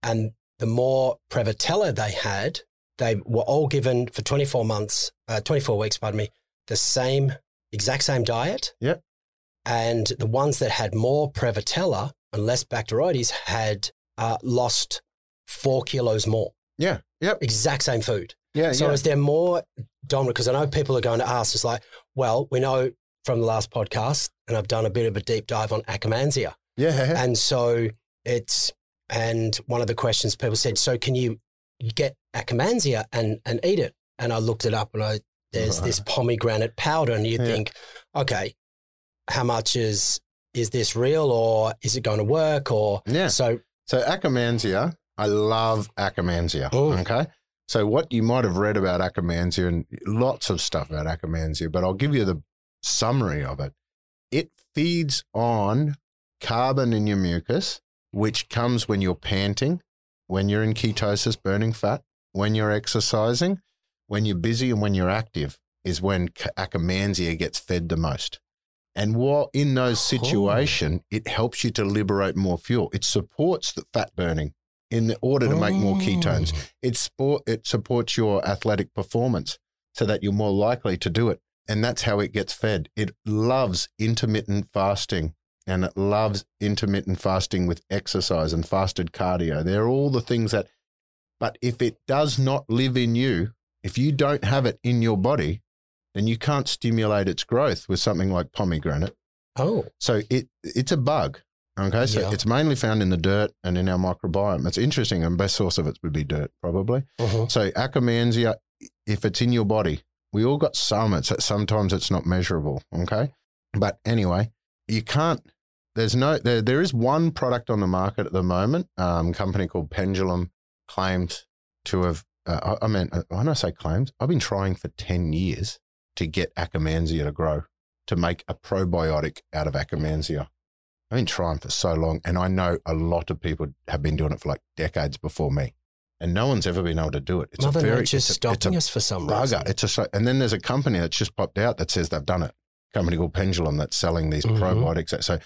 and the more Prevotella they had, they were all given for 24 months, uh, 24 weeks, pardon me, the same exact same diet. Yep. And the ones that had more Prevotella and less Bacteroides had uh, lost four kilos more. Yeah. Yep. Exact same food. Yeah. So yeah. is there more dominant? Because I know people are going to ask, it's like, well, we know from the last podcast, and I've done a bit of a deep dive on Akkermansia. yeah. And so it's, and one of the questions people said, so can you get Akkermansia and, and eat it? And I looked it up and I, there's this pomegranate powder and you Yeah. think, okay, how much is, is this real or is it going to work? Or Yeah. so, So Akkermansia, I love Akkermansia. Oh. Okay. So what you might have read about Akkermansia and lots of stuff about Akkermansia, but I'll give you the summary of it. It feeds on carbon in your mucus, which comes when you're panting, when you're in ketosis, burning fat, when you're exercising, when you're busy, and when you're active, is when Akkermansia gets fed the most. And while in those Oh. situations, it helps you to liberate more fuel. It supports the fat burning in the order to make more ketones. It sport it supports your athletic performance so that you're more likely to do it. And that's how it gets fed. It loves intermittent fasting and it loves intermittent fasting with exercise and fasted cardio. They're all the things that but if it does not live in you, if you don't have it in your body, then you can't stimulate its growth with something like pomegranate. Oh, So it it's a bug. Okay, so Yeah. it's mainly found in the dirt and in our microbiome. It's interesting, and best source of it would be dirt, probably. uh-huh. So Akkermansia, if it's in your body, we all got some. It's sometimes it's not measurable. Okay, but anyway, you can't. There's no. There, there is one product on the market at the moment. Um, company called Pendulum claims to have. Uh, I I mean, uh, when I say claims, I've been trying for ten years to get Akkermansia to grow, to make a probiotic out of Akkermansia. I've been trying for so long, and I know a lot of people have been doing it for like decades before me, and no one's ever been able to do it. It's Mother a very, Nature's a, stopping it's us for some a reason. bugger. It's a, and then there's a company that's just popped out that says they've done it. A company called Pendulum that's selling these Mhm. probiotics. So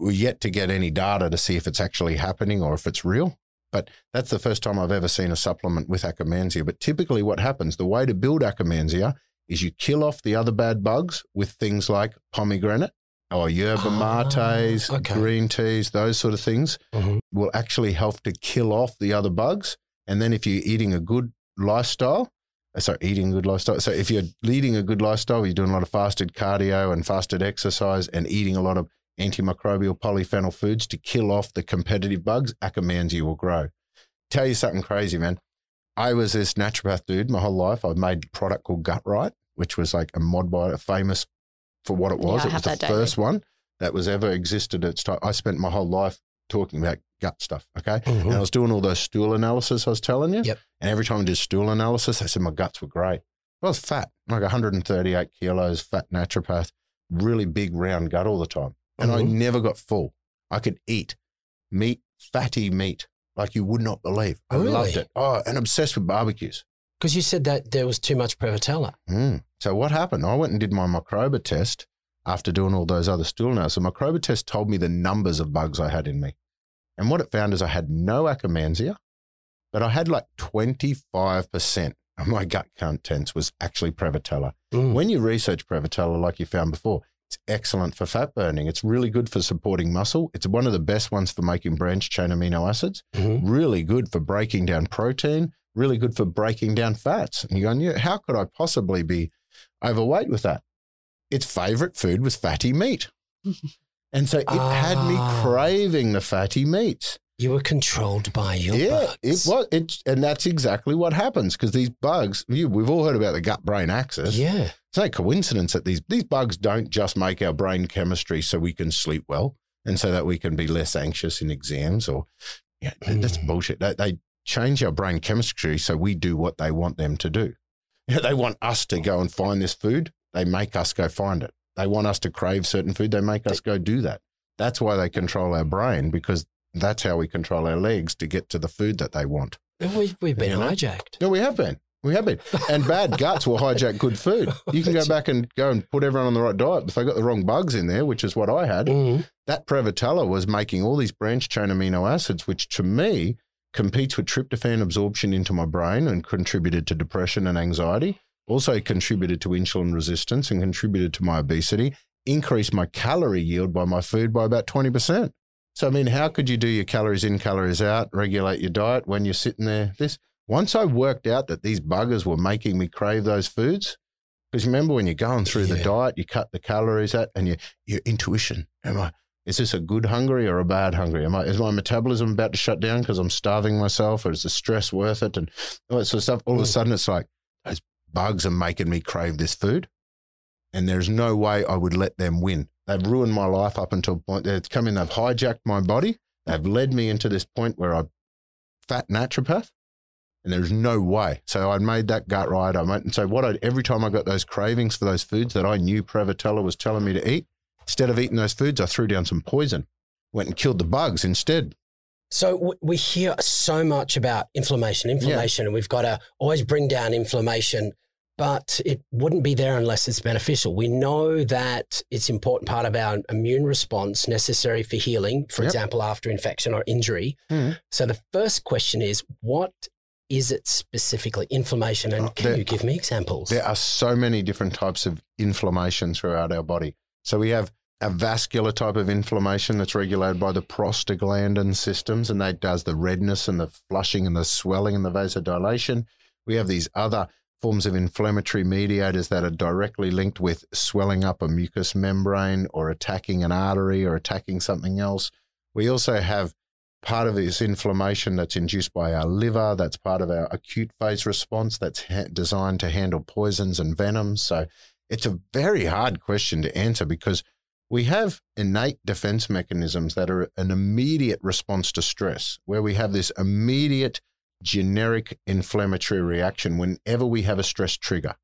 we're yet to get any data to see if it's actually happening or if it's real. But that's the first time I've ever seen a supplement with Akkermansia. But typically, what happens, the way to build Akkermansia is you kill off the other bad bugs with things like pomegranate or yerba Ah, mates, okay. green teas, those sort of things Mhm. will actually help to kill off the other bugs. And then if you're eating a good lifestyle, uh, sorry, eating a good lifestyle. So if you're leading a good lifestyle, you're doing a lot of fasted cardio and fasted exercise and eating a lot of antimicrobial polyphenol foods to kill off the competitive bugs, Akkermansia will grow. Tell you something crazy, man. I was this naturopath dude my whole life. I made a product called Gut Right, which was like a mod bio, famous for what it was. Yeah, it was the that daily. first one that was ever existed at its time. I spent my whole life talking about gut stuff. Okay. Mhm. And I was doing all those stool analysis I was telling you. Yep. And every time I did stool analysis, I said my guts were great. I was fat, like 138 kilos, fat naturopath, really big round gut all the time. And I Mhm. never got full. I could eat meat, fatty meat, like you would not believe. I Really? loved it. Oh, and obsessed with barbecues. Because you said that there was too much Prevotella. Mm. So what happened? I went and did my microba test after doing all those other stool analysis. The microba test told me the numbers of bugs I had in me. And what it found is I had no Akkermansia, but I had like 25% of my gut contents was actually Prevotella. Mm. When you research Prevotella, like you found before, it's excellent for fat burning. It's really good for supporting muscle. It's one of the best ones for making branched chain amino acids. Mhm. Really good for breaking down protein. Really good for breaking down fats. And you're going, yeah, how could I possibly be overweight with that? Its favorite food was fatty meat. and so it had me Ah. craving the fatty meats You were controlled by your yeah, bugs. it was. It, and that's exactly what happens because these bugs. You, we've all heard about the gut-brain axis. Yeah. It's no coincidence that these these bugs don't just make our brain chemistry so we can sleep well and so that we can be less anxious in exams or yeah, th- that's Mm. bullshit. They, they change our brain chemistry so we do what they want them to do. Yeah, they want us to go and find this food. They make us go find it. They want us to crave certain food. They make us go do that. That's why they control our brain because that's how we control our legs to get to the food that they want. We, we've been You know? hijacked. Yeah, we have been. We have been. And bad guts will hijack good food. You can go back and go and put everyone on the right diet. If they got the wrong bugs in there, which is what I had, Mhm. that Prevotella was making all these branch chain amino acids, which to me competes with tryptophan absorption into my brain and contributed to depression and anxiety. Also contributed to insulin resistance and contributed to my obesity, increased my calorie yield by my food by about 20%. So, I mean, how could you do your calories in, calories out, regulate your diet when you're sitting there? This once I worked out that these buggers were making me crave those foods, because remember when you're going through the diet, you cut the calories out, and your your intuition, am I? Is this a good hungry or a bad hungry? Am I is my metabolism about to shut down because I'm starving myself, or is the stress worth it? And all that sort of stuff. All of a Mm. sudden, it's like those bugs are making me crave this food, and there's no way I would let them win. They've ruined my life up until a point. They've come in, they've hijacked my body. They've led me into this point where I'm fat naturopath, and there's no way. So I made that gut right. I went and so what I every time I got those cravings for those foods that I knew Prevotella was telling me to eat, instead of eating those foods, I threw down some poison, went and killed the bugs instead. So we hear so much about inflammation, inflammation, and we've got to always bring down inflammation, but it wouldn't be there unless it's beneficial. We know that it's an important part of our immune response necessary for healing, for Yep. example, after infection or injury. Mhm. So the first question is, what is it specifically? Inflammation, and Oh, can there- you give me examples? There are so many different types of inflammation throughout our body. So we have a vascular type of inflammation that's regulated by the prostaglandin systems, and that does the redness and the flushing and the swelling and the vasodilation. We have these other forms of inflammatory mediators that are directly linked with swelling up a mucous membrane or attacking an artery or attacking something else. We also have part of this inflammation that's induced by our liver. That's part of our acute phase response that's ha- designed to handle poisons and venoms. So it's a very hard question to answer because we have innate defense mechanisms that are an immediate response to stress, where we have this immediate generic inflammatory reaction whenever we have a stress trigger.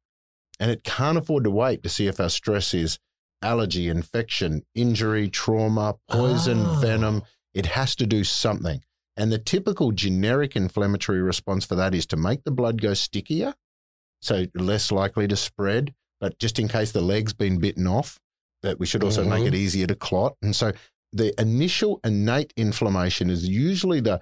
And it can't afford to wait to see if our stress is allergy, infection, injury, trauma, poison, Oh. venom. It has to do something. And the typical generic inflammatory response for that is to make the blood go stickier, so less likely to spread. But just in case the leg's been bitten off, that we should also make Mhm. it easier to clot. And so the initial innate inflammation is usually the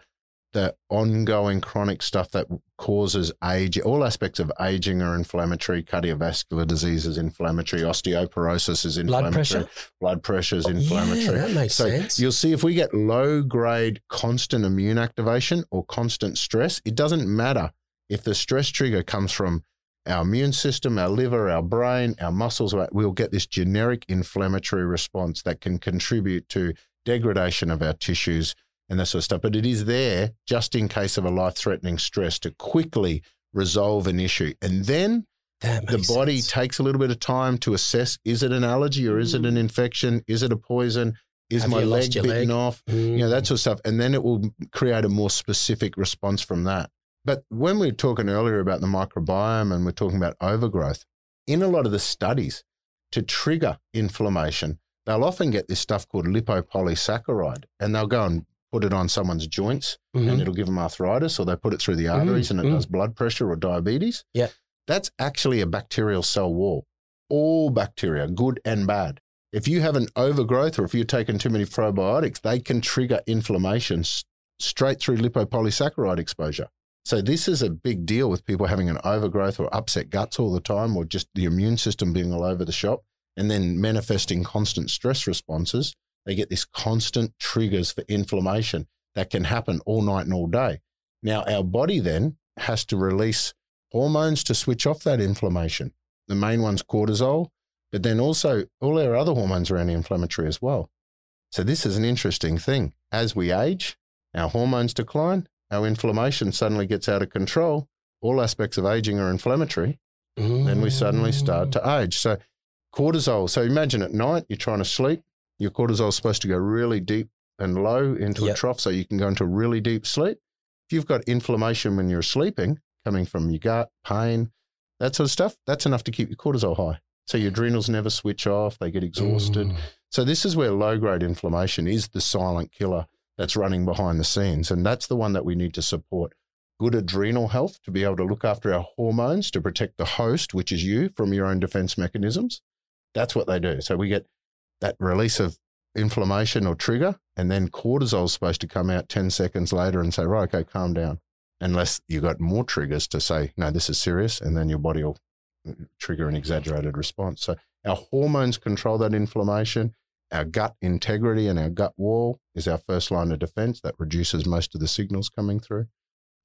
the ongoing chronic stuff that causes age. All aspects of aging are inflammatory. Cardiovascular disease is inflammatory. Osteoporosis is inflammatory. Blood pressure? Blood pressure is oh, inflammatory. Yeah, that makes So sense. you'll see if we get low grade constant immune activation or constant stress, it doesn't matter if the stress trigger comes from our immune system, our liver, our brain, our muscles, we'll get this generic inflammatory response that can contribute to degradation of our tissues and that sort of stuff. But it is there just in case of a life threatening stress to quickly resolve an issue. And then the body sense. takes a little bit of time to assess is it an allergy or is it mm. an infection? Is it a poison? Is Have my leg bitten leg? off? You mm. know, that sort of stuff. And then it will create a more specific response from that. But when we were talking earlier about the microbiome and we're talking about overgrowth, in a lot of the studies to trigger inflammation, they'll often get this stuff called lipopolysaccharide and they'll go and put it on someone's joints Mhm. and it'll give them arthritis or they put it through the arteries and it mm. does blood pressure or diabetes. Yeah. That's actually a bacterial cell wall. All bacteria, good and bad. If you have an overgrowth or if you're taking too many probiotics, they can trigger inflammation s- straight through lipopolysaccharide exposure. So this is a big deal with people having an overgrowth or upset guts all the time or just the immune system being all over the shop and then manifesting constant stress responses. They get this constant triggers for inflammation that can happen all night and all day. Now, our body then has to release hormones to switch off that inflammation. The main one's cortisol, but then also all our other hormones are anti inflammatory as well. So, this is an interesting thing. As we age, our hormones decline, our inflammation suddenly gets out of control. All aspects of aging are inflammatory. Then we suddenly start to age. So, cortisol. So, imagine at night you're trying to sleep, your cortisol is supposed to go really deep and low into Yep. a trough so you can go into really deep sleep. If you've got inflammation when you're sleeping, coming from your gut, pain, that sort of stuff, that's enough to keep your cortisol high. So your adrenals never switch off, they get exhausted. Mm. So this is where low grade inflammation is the silent killer that's running behind the scenes. And that's the one that we need to support. good adrenal health to be able to look after our hormones to protect the host, which is you, from your own defense mechanisms. That's what they do. So we get that release of inflammation or trigger, and then cortisol is supposed to come out 10 seconds later and say, right, okay, calm down. Unless you've got more triggers to say, no, this is serious, and then your body will mm, trigger an exaggerated response. So our hormones control that inflammation. Our gut integrity and our gut wall is our first line of defense that reduces most of the signals coming through.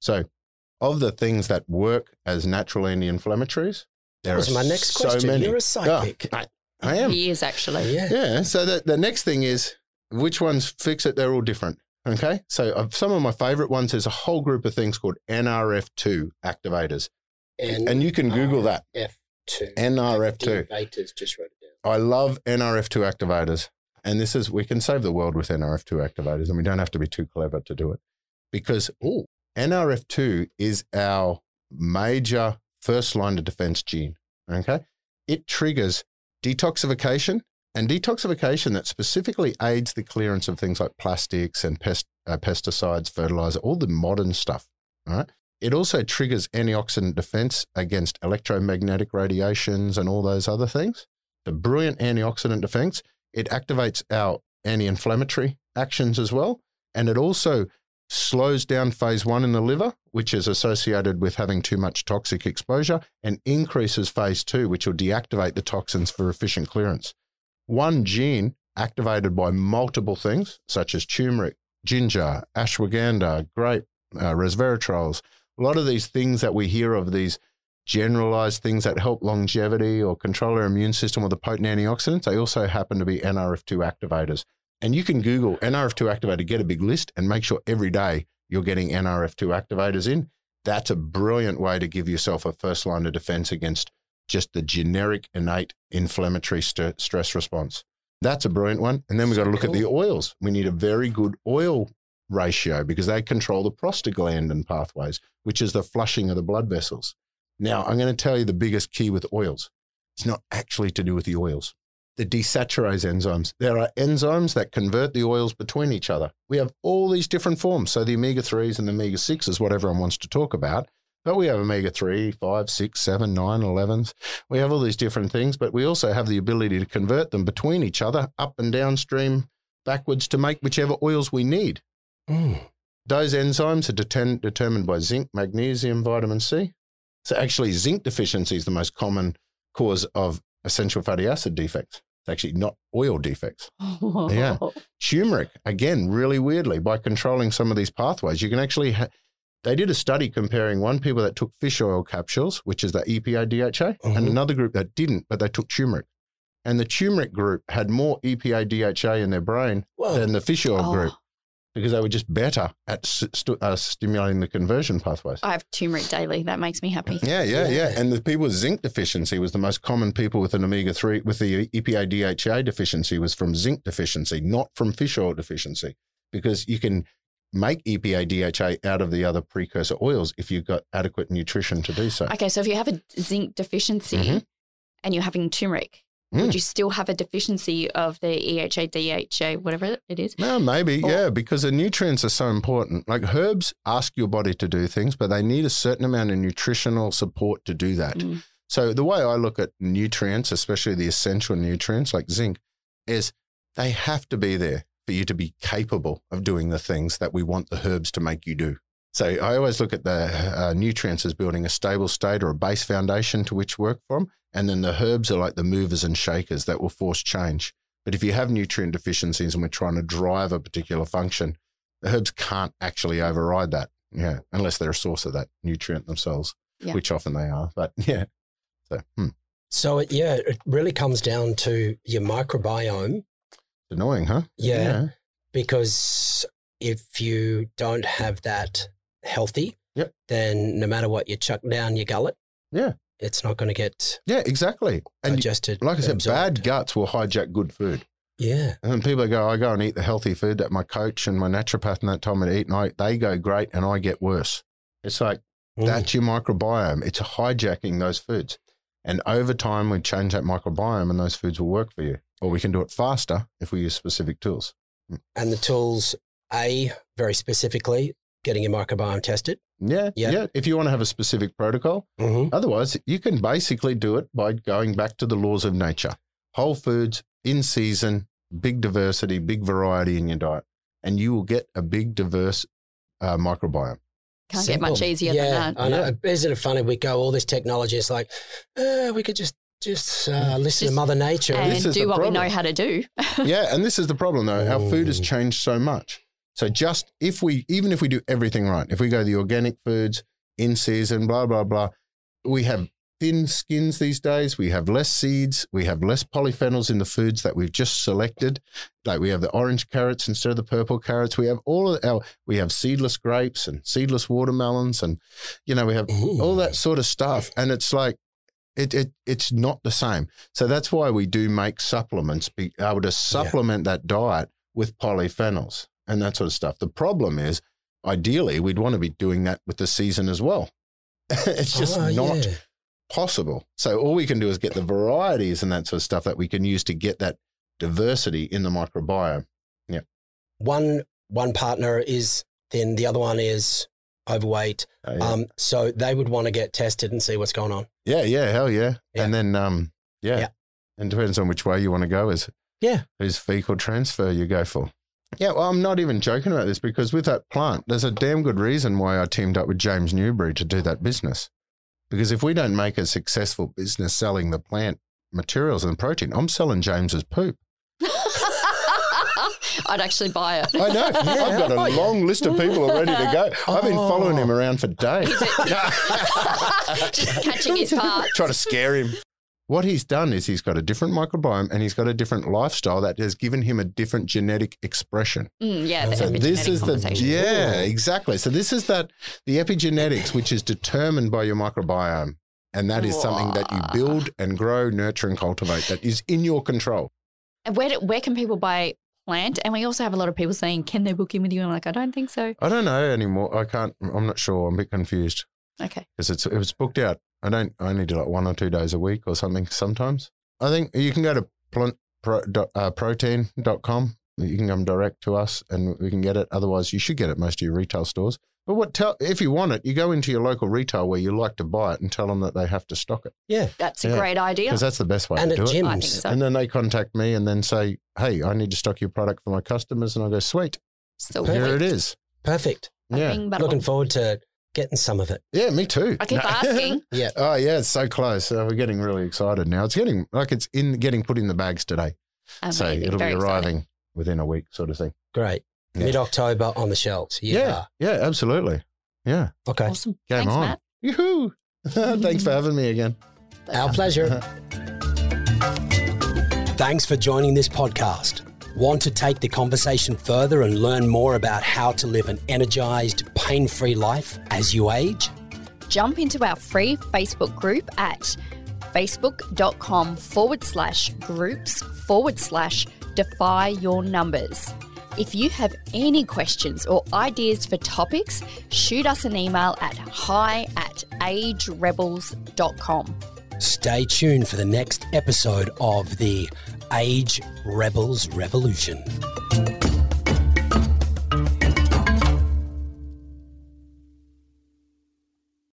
So, of the things that work as natural anti-inflammatories, there That was are my next so question. many. You're a psychic. Oh, I, I am. He is actually. Yeah. Yeah. So the, the next thing is which ones fix it? They're all different. Okay. So uh, some of my favorite ones is a whole group of things called NRF2 activators. and you can Google that. F2. NRF2. Activators, just wrote it down. I love NRF2 activators. And this is, we can save the world with NRF2 activators and we don't have to be too clever to do it because ooh, NRF2 is our major first line of defense gene. Okay. It triggers detoxification and detoxification that specifically aids the clearance of things like plastics and pest, uh, pesticides, fertilizer, all the modern stuff. Right. It also triggers antioxidant defense against electromagnetic radiations and all those other things. The brilliant antioxidant defense. It activates our anti inflammatory actions as well. And it also slows down phase one in the liver, which is associated with having too much toxic exposure, and increases phase two, which will deactivate the toxins for efficient clearance. One gene activated by multiple things, such as turmeric, ginger, ashwagandha, grape, uh, resveratrols, a lot of these things that we hear of, these generalized things that help longevity or control our immune system or the potent antioxidants, they also happen to be NRF2 activators. And you can Google NRF2 activator, get a big list, and make sure every day you're getting NRF2 activators in. That's a brilliant way to give yourself a first line of defense against just the generic innate inflammatory st- stress response. That's a brilliant one. And then we've got to look at the oils. We need a very good oil ratio because they control the prostaglandin pathways, which is the flushing of the blood vessels. Now, I'm going to tell you the biggest key with oils. It's not actually to do with the oils. The desaturase enzymes. There are enzymes that convert the oils between each other. We have all these different forms. So the omega 3s and the omega 6s, what everyone wants to talk about. But we have omega 3, 5, 6, 7, 9, 11s. We have all these different things, but we also have the ability to convert them between each other, up and downstream, backwards to make whichever oils we need. Mm. Those enzymes are determined, determined by zinc, magnesium, vitamin C. So actually, zinc deficiency is the most common cause of essential fatty acid defects. It's actually not oil defects. Yeah. Turmeric, again, really weirdly, by controlling some of these pathways, you can actually. Ha- they did a study comparing one people that took fish oil capsules, which is the EPA DHA, and Mhm. another group that didn't, but they took turmeric. And the turmeric group had more EPA DHA in their brain Well, than the fish oil group Oh, because they were just better at st- stu- uh, stimulating the conversion pathways. I have turmeric daily. That makes me happy. Yeah, yeah, yeah. Yeah. And the people with zinc deficiency was the most common people with an omega 3, with the EPA DHA deficiency was from zinc deficiency, not from fish oil deficiency, because you can make EPA DHA out of the other precursor oils if you've got adequate nutrition to do so. Okay, so if you have a zinc deficiency Mhm. and you're having turmeric, Mm. would you still have a deficiency of the EHA, DHA, whatever it is? No, maybe, Or- yeah, because the nutrients are so important. Like herbs ask your body to do things, but they need a certain amount of nutritional support to do that. Mm. So the way I look at nutrients, especially the essential nutrients like zinc, is they have to be there for you to be capable of doing the things that we want the herbs to make you do. So I always look at the uh, nutrients as building a stable state or a base foundation to which work from, and then the herbs are like the movers and shakers that will force change. But if you have nutrient deficiencies and we're trying to drive a particular function, the herbs can't actually override that. Yeah, unless they're a source of that nutrient themselves, Yeah. which often they are. But yeah, so hmm. so it, yeah, it really comes down to your microbiome. It's annoying, huh? Yeah. Because if you don't have that healthy, Yep. then no matter what you chuck down your gullet, Yeah. it's not going to get Yeah, exactly. And digested. like I said, absorbed. bad guts will hijack good food. Yeah. And then people go, I go and eat the healthy food that my coach and my naturopath and that told me to eat, and I, they go great and I get worse. It's like, Mm. that's your microbiome. It's hijacking those foods. And over time, we change that microbiome and those foods will work for you. Or we can do it faster if we use specific tools. and the tools, A, very specifically, getting your microbiome tested. Yeah, Yeah. yeah. If you want to have a specific protocol, Mm-hmm. otherwise you can basically do it by going back to the laws of nature. Whole foods in season, big diversity, big variety in your diet, and you will get a big diverse uh, microbiome. Can't get much easier yeah, than that. I know. Isn't it funny? We go all this technology. It's like uh, we could just just uh, listen Just- to Mother Nature. and this is do the what we know how to do. yeah, and this is the problem though. Our food has Mm. changed so much. So just if we, even if we do everything right, if we go the organic foods in season, blah blah blah, we have thin skins these days. We have less seeds. We have less polyphenols in the foods that we've just selected. Like we have the orange carrots instead of the purple carrots. We have all of our, we have seedless grapes and seedless watermelons, and you know we have Ooh. all that sort of stuff. And it's like, it, it it's not the same. So that's why we do make supplements, be able to supplement that diet with polyphenols and that sort of stuff. The problem is, ideally, we'd want to be doing that with the season as well. it's just Ah, not yeah. possible. So all we can do is get the varieties and that sort of stuff that we can use to get that diversity in the microbiome. Yeah. One one partner is thin, the other one is overweight. Uh, yeah. Um, so they would want to get tested and see what's going on. yeah, yeah, hell yeah. Yeah. And then, um, yeah. Yeah. And depends on which way you want to go. Is Yeah. whose fecal transfer you go for. Yeah, well, I'm not even joking about this because with that plant, there's a damn good reason why I teamed up with James Newbury to do that business. Because if we don't make a successful business selling the plant materials and protein, I'm selling James's poop. I'd actually buy it. I know. I've got a long list of people ready to go. I've been oh. following him around for days. Just catching his parts. Try to scare him. What he's done is he's got a different microbiome and he's got a different lifestyle that has given him a different genetic expression. Mm, yeah, the So this is the conversation. yeah, exactly. So this is that the epigenetics, which is determined by your microbiome, and that is something that you build and grow, nurture, and cultivate. That is in your control. And where, do, where can people buy PLNT? And we also have a lot of people saying, can they book in with you? And I'm like, I don't think so. I don't know anymore. I can't. I'm not sure. I'm a bit confused Okay. because it's it was booked out. I don't. I only do like one or two days a week or something. Sometimes I think you can go to plant, pro, dot, uh, protein.com. You can come direct to us and we can get it. Otherwise, you should get it most of your retail stores. But what tell if you want it, you go into your local retail where you like to buy it and tell them that they have to stock it Yeah. That's a great idea. because that's the best way and to at do it. I think gyms. so. And then they contact me and then say, "Hey, I need to stock your product for my customers," and I go, "Sweet, So here perfect. it is." Perfect. Yeah, Looking forward to getting some of it. yeah, me too. I keep asking. Yeah. Oh yeah, it's so close. Uh, we're getting really excited now. It's getting like it's in getting put in the bags today, so it'll Very be exciting. arriving within a week, sort of thing. Great. Yeah. Mid October on the shelves. Yeah. yeah, absolutely. Yeah, Okay. Awesome. game Thanks, on. Matt. Yoo-hoo. Thanks for having me again. Our pleasure. Thanks for joining this podcast. Want to take the conversation further and learn more about how to live an energized, pain free life as you age? Jump into our free Facebook group at facebook.com forward slash groups forward slash defy your numbers. If you have any questions or ideas for topics, shoot us an email at hi at agerebels.com. Stay tuned for the next episode of the Age Rebels Revolution.